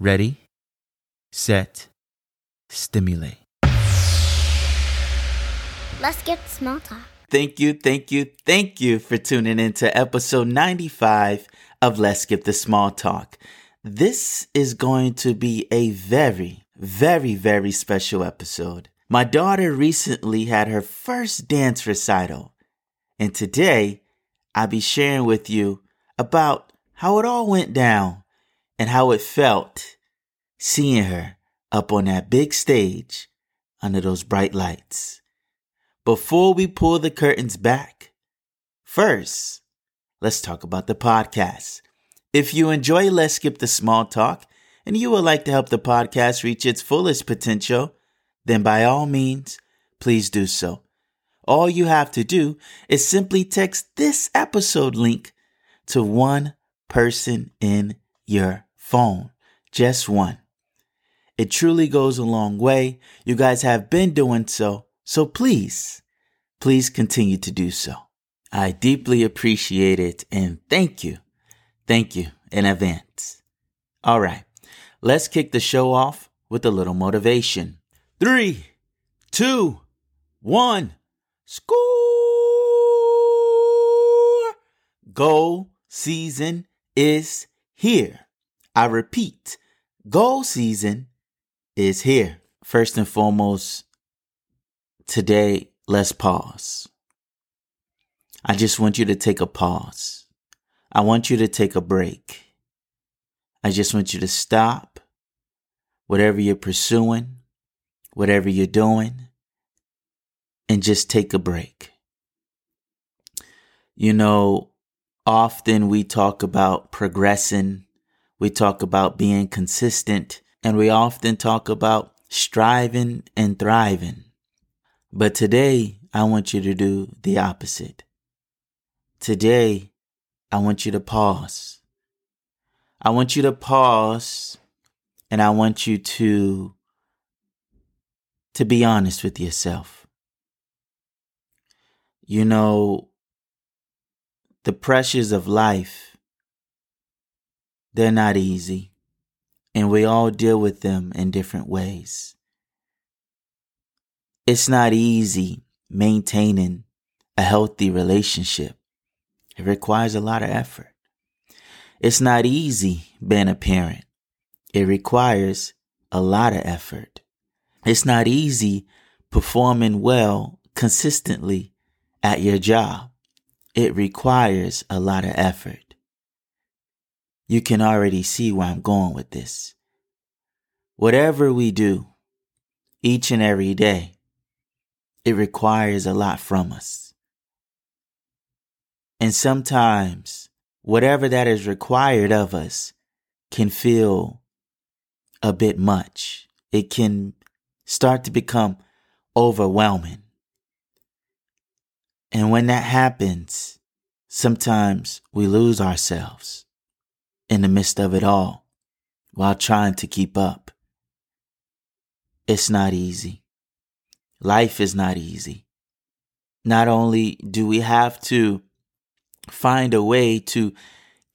ready, set, stimulate. Let's get small talk. Thank you, thank you, thank you for tuning in to episode 95 of Let's Skip the Small Talk. This is going to be a very, very, very special episode. My daughter recently had her first dance recital, and today I'll be sharing with you about how it all went down and how it felt seeing her up on that big stage under those bright lights. Before we pull the curtains back, first, let's talk about the podcast. If you enjoy Let's Skip the Small Talk and you would like to help the podcast reach its fullest potential, then by all means, please do so. All you have to do is simply text this episode link to one person in your phone. Just one. It truly goes a long way. You guys have been doing so. So please, please continue to do so. I deeply appreciate it and thank you. Thank you in advance. All right. Let's kick the show off with a little motivation. Three, two, one, score! Goal season is here. I repeat, goal season is here. First and foremost, today, let's pause. I just want you to take a pause. I want you to take a break. I just want you to stop whatever you're pursuing, whatever you're doing, and just take a break. You know, often we talk about progressing, we talk about being consistent, and we often talk about striving and thriving. But today, I want you to do the opposite. Today, I want you to pause. I want you to pause and I want you to to be honest with yourself. You know the pressures of life they're not easy and we all deal with them in different ways. It's not easy maintaining a healthy relationship. It requires a lot of effort. It's not easy being a parent. It requires a lot of effort. It's not easy performing well consistently at your job. It requires a lot of effort. You can already see where I'm going with this. Whatever we do, each and every day, it requires a lot from us. And sometimes whatever that is required of us can feel a bit much. It can start to become overwhelming. And when that happens, sometimes we lose ourselves in the midst of it all while trying to keep up. It's not easy. Life is not easy. Not only do we have to find a way to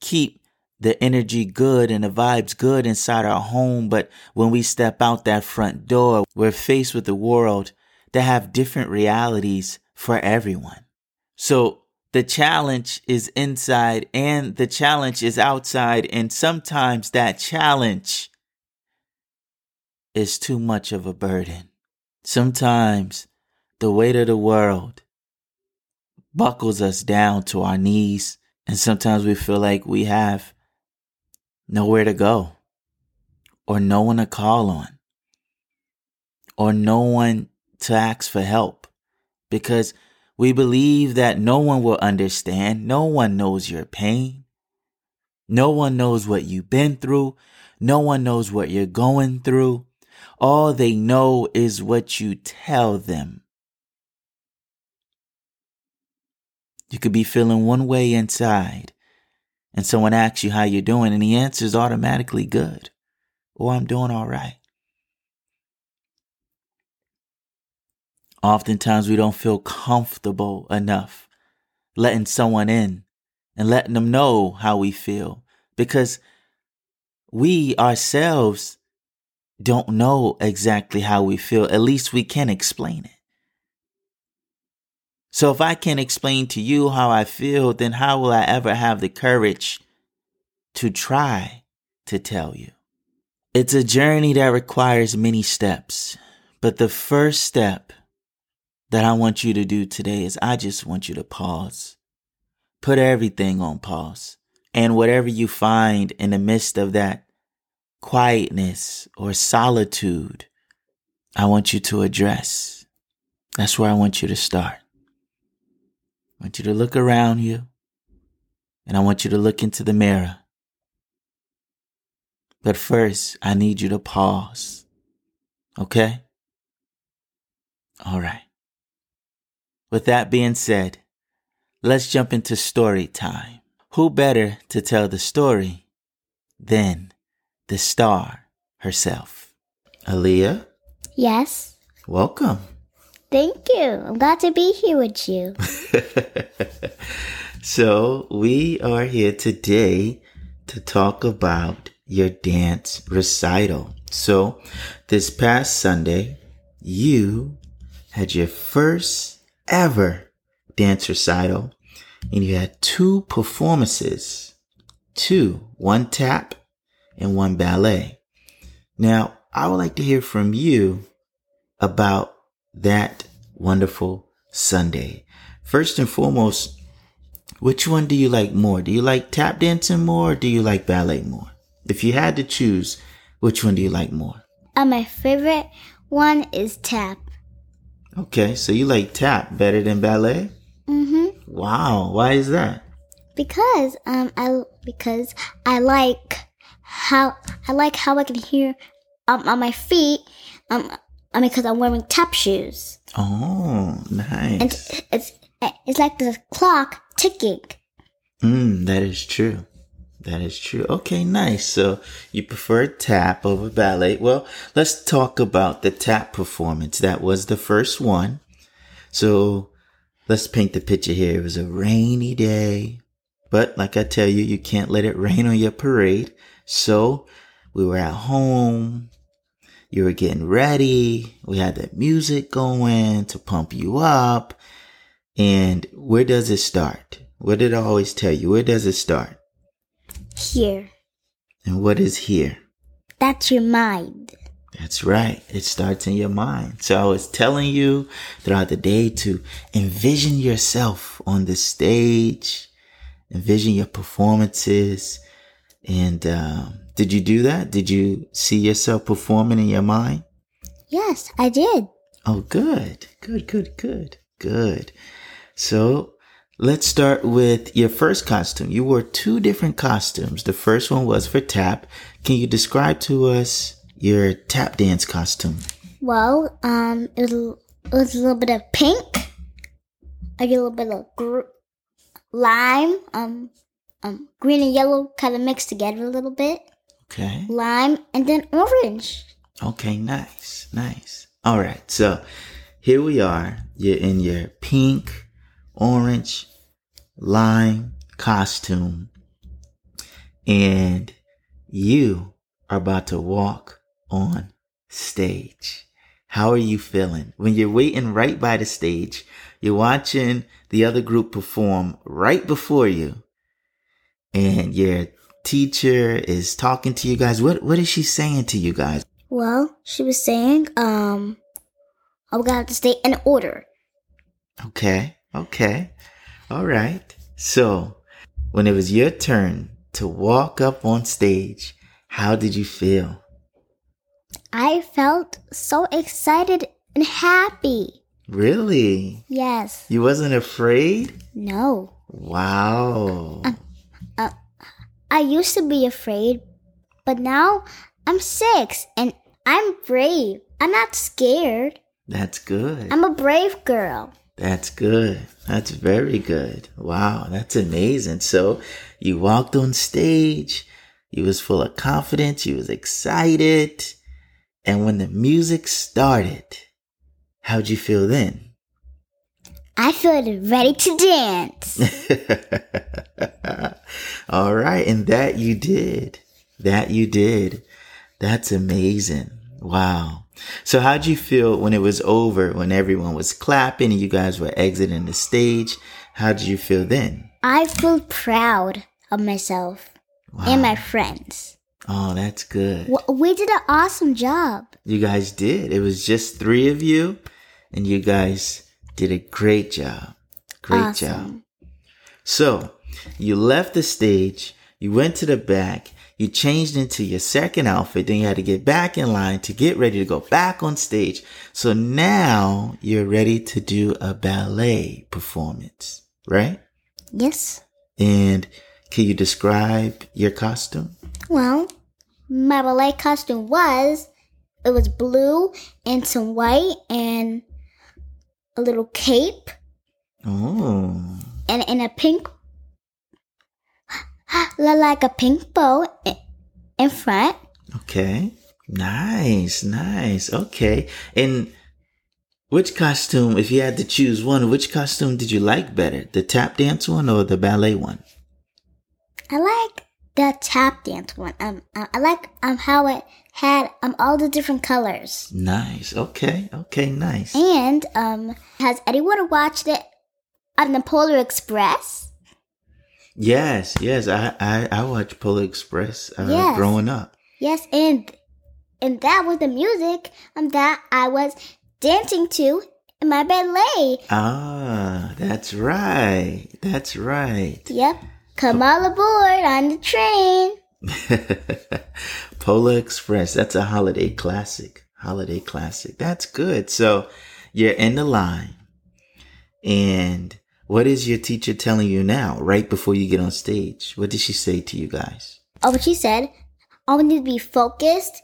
keep the energy good and the vibes good inside our home. But when we step out that front door, we're faced with a world that have different realities for everyone. So the challenge is inside and the challenge is outside. And sometimes that challenge is too much of a burden. Sometimes the weight of the world buckles us down to our knees. And sometimes we feel like we have nowhere to go, or no one to call on, or no one to ask for help because we believe that no one will understand. No one knows your pain. No one knows what you've been through. No one knows what you're going through. All they know is what you tell them. You could be feeling one way inside, and someone asks you how you're doing, and the answer is automatically good, or I'm doing all right. Oftentimes, we don't feel comfortable enough letting someone in and letting them know how we feel because we ourselves don't know exactly how we feel. At least we can explain it. So if I can't explain to you how I feel, then how will I ever have the courage to try to tell you? It's a journey that requires many steps, but the first step that I want you to do today is I just want you to pause. Put everything on pause. And whatever you find in the midst of that quietness or solitude, I want you to address. That's where I want you to start. I want you to look around you and I want you to look into the mirror. But first, I need you to pause. Okay? All right. With that being said, let's jump into story time. Who better to tell the story than the star herself? Aaliyah? Yes. Welcome. Thank you. I'm glad to be here with you. so, we are here today to talk about your dance recital. So, this past Sunday, you had your first ever dance recital, and you had two performances, two, one tap and one ballet. Now, I would like to hear from you about that wonderful Sunday. First and foremost, which one do you like more? Do you like tap dancing more or do you like ballet more? If you had to choose, which one do you like more? Uh, my favorite one is tap. Okay, so you like tap better than ballet? Mm-hmm. Wow, why is that? Because um I because I like how I like how I can hear um on my feet um I mean because I'm wearing tap shoes. Oh, nice. And it's it's like the clock ticking. Hmm, that is true. That is true. Okay, nice. So you prefer tap over ballet. Well, let's talk about the tap performance. That was the first one. So let's paint the picture here. It was a rainy day, but like I tell you, you can't let it rain on your parade. So we were at home. You were getting ready. We had the music going to pump you up. And where does it start? What did I always tell you? Where does it start? Here. And what is here? That's your mind. That's right. It starts in your mind. So I was telling you throughout the day to envision yourself on the stage, envision your performances. And um, did you do that? Did you see yourself performing in your mind? Yes, I did. Oh, good. Good, good, good, good. So Let's start with your first costume. You wore two different costumes. The first one was for tap. Can you describe to us your tap dance costume? Well, um, it was, it was a little bit of pink, a little bit of gr- lime, um, um, green and yellow kind of mixed together a little bit. Okay. Lime and then orange. Okay, nice, nice. All right, so here we are. You're in your pink orange lime costume and you are about to walk on stage. How are you feeling? When you're waiting right by the stage, you're watching the other group perform right before you, and your teacher is talking to you guys. What what is she saying to you guys? Well, she was saying, um, I'm gonna have to stay in order. Okay. Okay. All right. So, when it was your turn to walk up on stage, how did you feel? I felt so excited and happy. Really? Yes. You wasn't afraid? No. Wow. Uh, uh, I used to be afraid, but now I'm six and I'm brave. I'm not scared. That's good. I'm a brave girl. That's good. That's very good. Wow, that's amazing. So you walked on stage, you was full of confidence, you was excited. And when the music started, how'd you feel then? I feel ready to dance. All right, and that you did. That you did. That's amazing. Wow. So how'd you feel when it was over, when everyone was clapping and you guys were exiting the stage? How did you feel then? I feel proud of myself Wow. and my friends. Oh, that's good. We did an awesome job. You guys did. It was just three of you, and you guys did a great job. Great job. So you left the stage, you went to the back, you changed into your second outfit, then you had to get back in line to get ready to go back on stage. So now you're ready to do a ballet performance, right? Yes. And can you describe your costume? Well, my ballet costume was it was blue and some white and a little cape Oh, and and a pink like a pink bow in front. okay. Nice, nice. Okay. And which costume, if you had to choose one, which costume did you like better? The tap dance one or the ballet one? I like the tap dance one. Um, I I like um how it had um all the different colors. Nice. Okay. Okay. Nice. And um, has anyone watched it on the Polar Express? Yes. Yes. I I, I watched Polar Express uh, Yes. growing up. Yes, and and that was the music um that I was dancing to in my ballet. Ah, that's right. That's right. Yep. Come all aboard on the train. Polar Express. That's a holiday classic. Holiday classic. That's good. So you're in the line. And what is your teacher telling you now, right before you get on stage? What did she say to you guys? Oh, what she said. I need to be focused,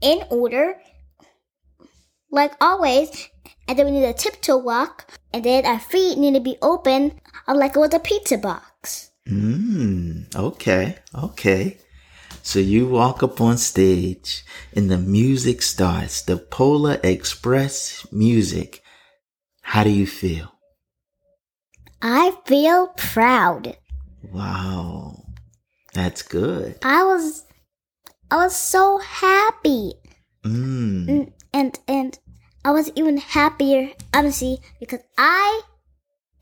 in order, like always. And then we need a tiptoe walk. And then our feet need to be open, uh, like it was a pizza box. Mm, okay, okay. So you walk up on stage and the music starts, the Polar Express music. How do you feel? I feel proud. Wow. That's good. I was, I was so happy. Mm. Mm, and and I was even happier, honestly, because I,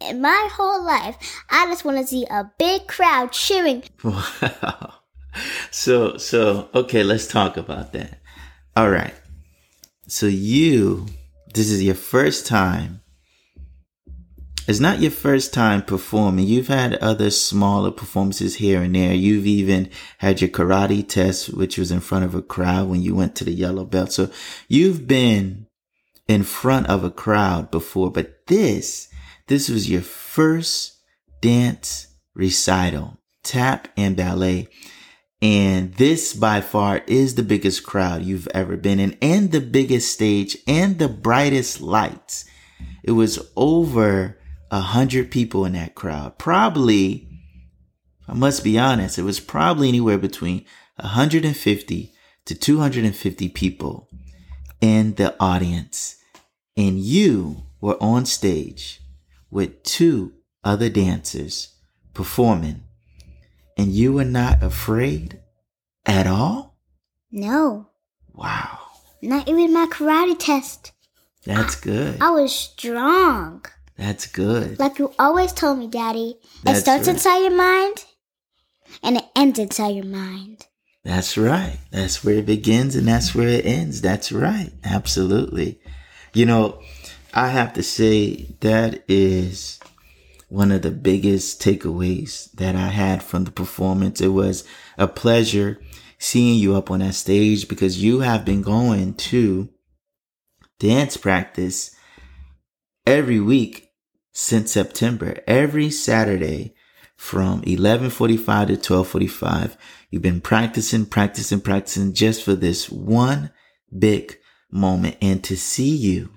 in my whole life, I just want to see a big crowd cheering. Wow. So, so, okay, let's talk about that. All right. So you, this is your first time. It's not your first time performing. You've had other smaller performances here and there. You've even had your karate test, which was in front of a crowd when you went to the yellow belt. So you've been in front of a crowd before, but this, this was your first dance recital, tap and ballet. And this by far is the biggest crowd you've ever been in and the biggest stage and the brightest lights. It was over a hundred people in that crowd. Probably, I must be honest, it was probably anywhere between 150 to 250 people in the audience. And you were on stage with two other dancers performing and you were not afraid at all? No, Wow. not even my karate test. That's good. I was strong. That's good. Like you always told me, Daddy. It starts right. inside your mind and it ends inside your mind. That's right. That's where it begins and that's where it ends. That's right. Absolutely. You know, I have to say that is one of the biggest takeaways that I had from the performance. It was a pleasure seeing you up on that stage because you have been going to dance practice every week since September. Every Saturday from 11:45 to 12:45, You've been practicing, practicing, practicing just for this one big moment and to see you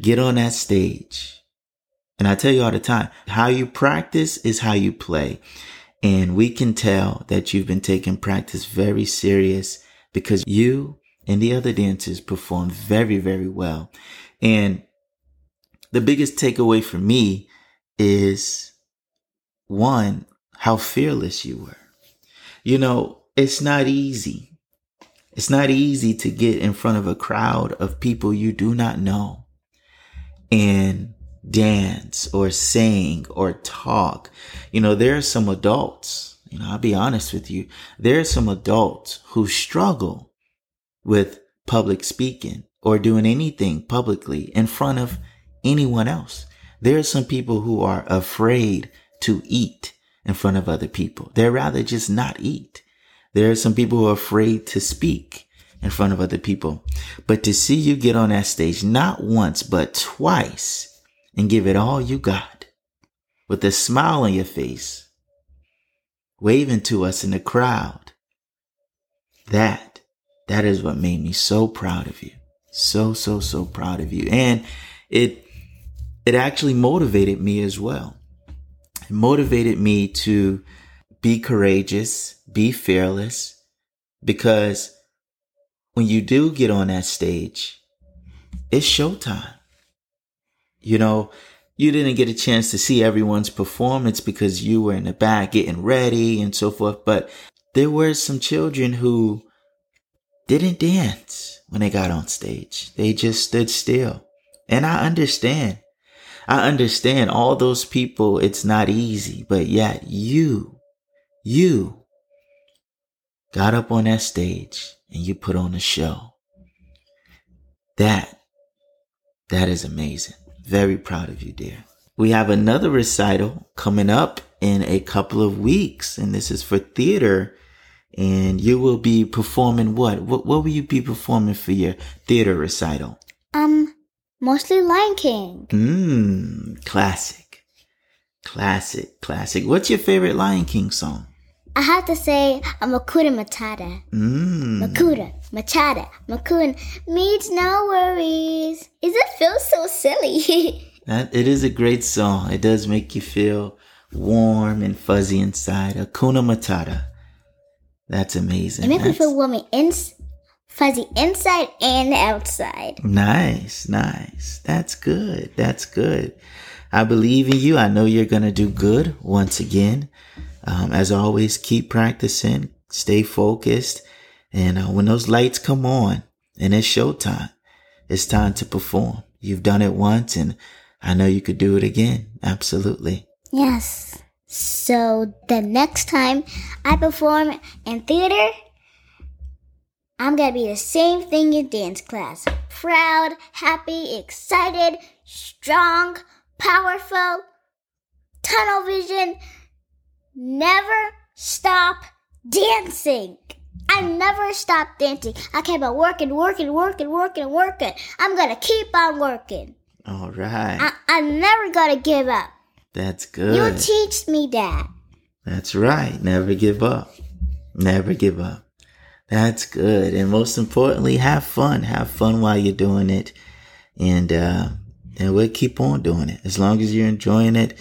get on that stage. And I tell you all the time, how you practice is how you play. And we can tell that you've been taking practice very serious because you and the other dancers performed very, very well. And the biggest takeaway for me is one, how fearless you were. You know, it's not easy. It's not easy to get in front of a crowd of people you do not know and dance or sing or talk. You know, there are some adults, you know, I'll be honest with you. There are some adults who struggle with public speaking or doing anything publicly in front of anyone else. There are some people who are afraid to eat in front of other people. They'd rather just not eat. There are some people who are afraid to speak in front of other people. But to see you get on that stage, not once, but twice and give it all you got with a smile on your face, waving to us in the crowd. That, that is what made me so proud of you. So, so, so proud of you. And it, it actually motivated me as well. It motivated me to be courageous, be fearless, because when you do get on that stage, it's showtime. You know, you didn't get a chance to see everyone's performance because you were in the back getting ready and so forth. But there were some children who didn't dance when they got on stage. They just stood still. And I understand. I understand all those people, it's not easy, but yet you, you got up on that stage and you put on a show. That, that is amazing. Very proud of you, dear. We have another recital coming up in a couple of weeks, and this is for theater. And you will be performing what? What, what will you be performing for your theater recital? Um, mostly Lion King. Mmm, classic. Classic, classic. What's your favorite Lion King song? I have to say a Makuta Matata. Mmm. Makuta, Matata, Makun means no worries. Is it feel so silly? That it is a great song. It does make you feel warm and fuzzy inside. Hakuna Matata. That's amazing. it makes me feel warm and ins- fuzzy inside and outside. Nice, nice. That's good. That's good. I believe in you. I know you're going to do good once again. Um, as always, keep practicing, stay focused. And uh, when those lights come on and it's showtime, it's time to perform. You've done it once and I know you could do it again. Absolutely. Yes. So the next time I perform in theater, I'm gonna be the same thing in dance class. Proud, happy, excited, strong, powerful, tunnel vision, never stop dancing. I never stop dancing. I kept on working, working, working, working, working. I'm gonna keep on working. All right. I, I'm never gonna give up. That's good. You teach me that. That's right. Never give up. Never give up. That's good. And most importantly, have fun. Have fun while you're doing it. And, uh, and we'll keep on doing it. As long as you're enjoying it,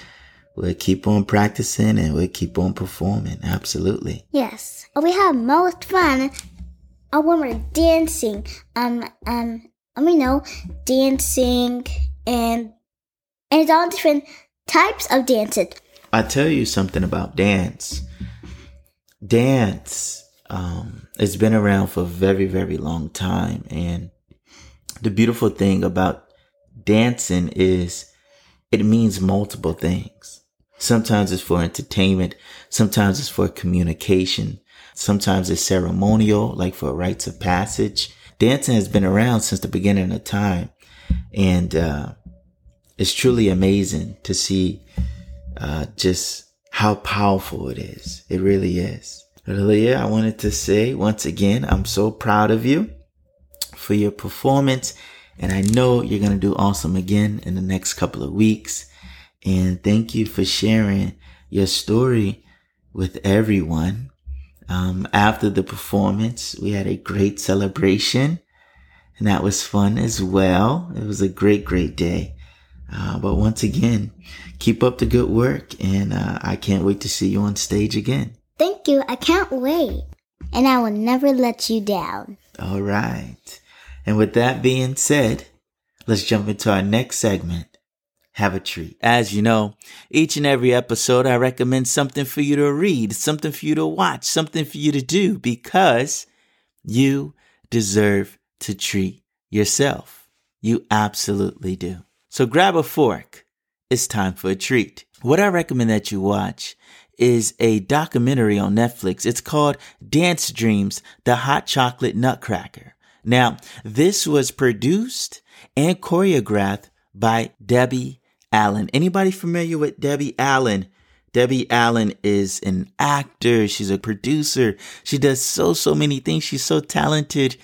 we'll keep on practicing and we'll keep on performing. Absolutely. Yes. We have most fun uh, when we're dancing. Um, um, I mean, know, dancing and and it's all different types of dancing. I tell you something about dance. Dance, um, it's been around for a very, very long time. And the beautiful thing about dancing is it means multiple things. Sometimes it's for entertainment. Sometimes it's for communication. Sometimes it's ceremonial, like for rites of passage. Dancing has been around since the beginning of time. And, uh, it's truly amazing to see uh, just how powerful it is. It really is. Leah, I wanted to say once again, I'm so proud of you for your performance. And I know you're going to do awesome again in the next couple of weeks. And thank you for sharing your story with everyone. Um, after the performance, we had a great celebration and that was fun as well. It was a great, great day. Uh, but once again, keep up the good work and uh, I can't wait to see you on stage again. Thank you. I can't wait. And I will never let you down. All right. And with that being said, let's jump into our next segment. Have a treat. As you know, each and every episode, I recommend something for you to read, something for you to watch, something for you to do because you deserve to treat yourself. You absolutely do. So grab a fork. It's time for a treat. What I recommend that you watch is a documentary on Netflix. It's called Dance Dreams, the Hot Chocolate Nutcracker. Now, this was produced and choreographed by Debbie Allen. Anybody familiar with Debbie Allen? Debbie Allen is an actor. She's a producer. She does so, so many things. She's so talented.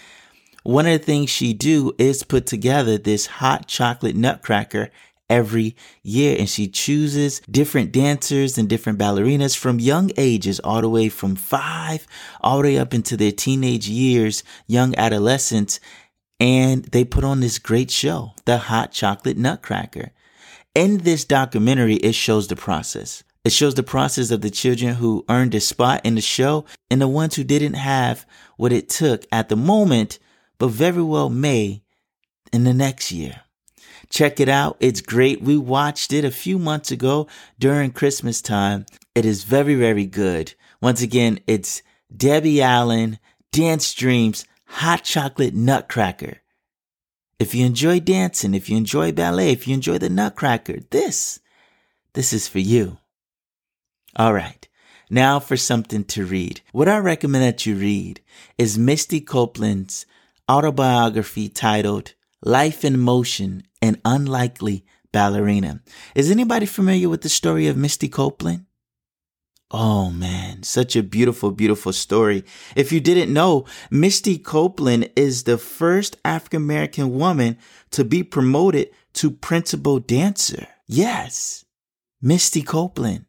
One of the things she do is put together this hot chocolate nutcracker every year and she chooses different dancers and different ballerinas from young ages all the way from five all the way up into their teenage years young adolescents and they put on this great show the hot chocolate nutcracker. In this documentary it shows the process. It shows the process of the children who earned a spot in the show and the ones who didn't have what it took at the moment but very well may in the next year Check it out. It's great. We watched it a few months ago during Christmas time. It is very, very good. Once again, it's Debbie Allen, Dance Dreams, Hot Chocolate Nutcracker. If you enjoy dancing, if you enjoy ballet, if you enjoy the Nutcracker, this, this is for you. All right. Now for something to read. What I recommend that you read is Misty Copeland's autobiography titled Life in Motion an unlikely ballerina. Is anybody familiar with the story of Misty Copeland? Oh man, such a beautiful, beautiful story. If you didn't know, Misty Copeland is the first African American woman to be promoted to principal dancer. Yes, Misty Copeland.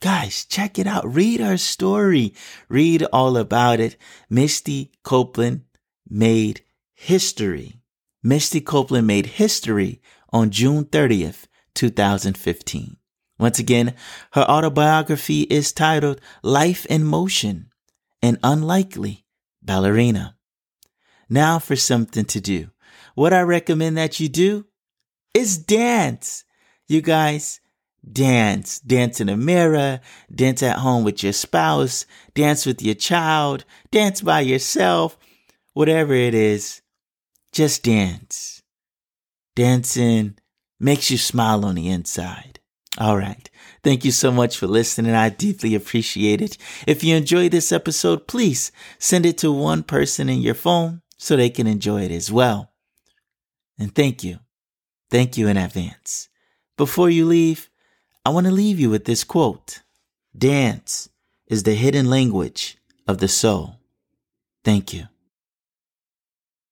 Guys, check it out. Read her story. Read all about it. Misty Copeland made history. Misty Copeland made history on June 30th, 2015. Once again, her autobiography is titled Life in Motion, an unlikely ballerina. Now for something to do. What I recommend that you do is dance. You guys, dance. Dance in a mirror, dance at home with your spouse, dance with your child, dance by yourself, whatever it is. Just dance. Dancing makes you smile on the inside. All right. Thank you so much for listening. I deeply appreciate it. If you enjoyed this episode, please send it to one person in your phone so they can enjoy it as well. And thank you. Thank you in advance. Before you leave, I want to leave you with this quote. Dance is the hidden language of the soul. Thank you.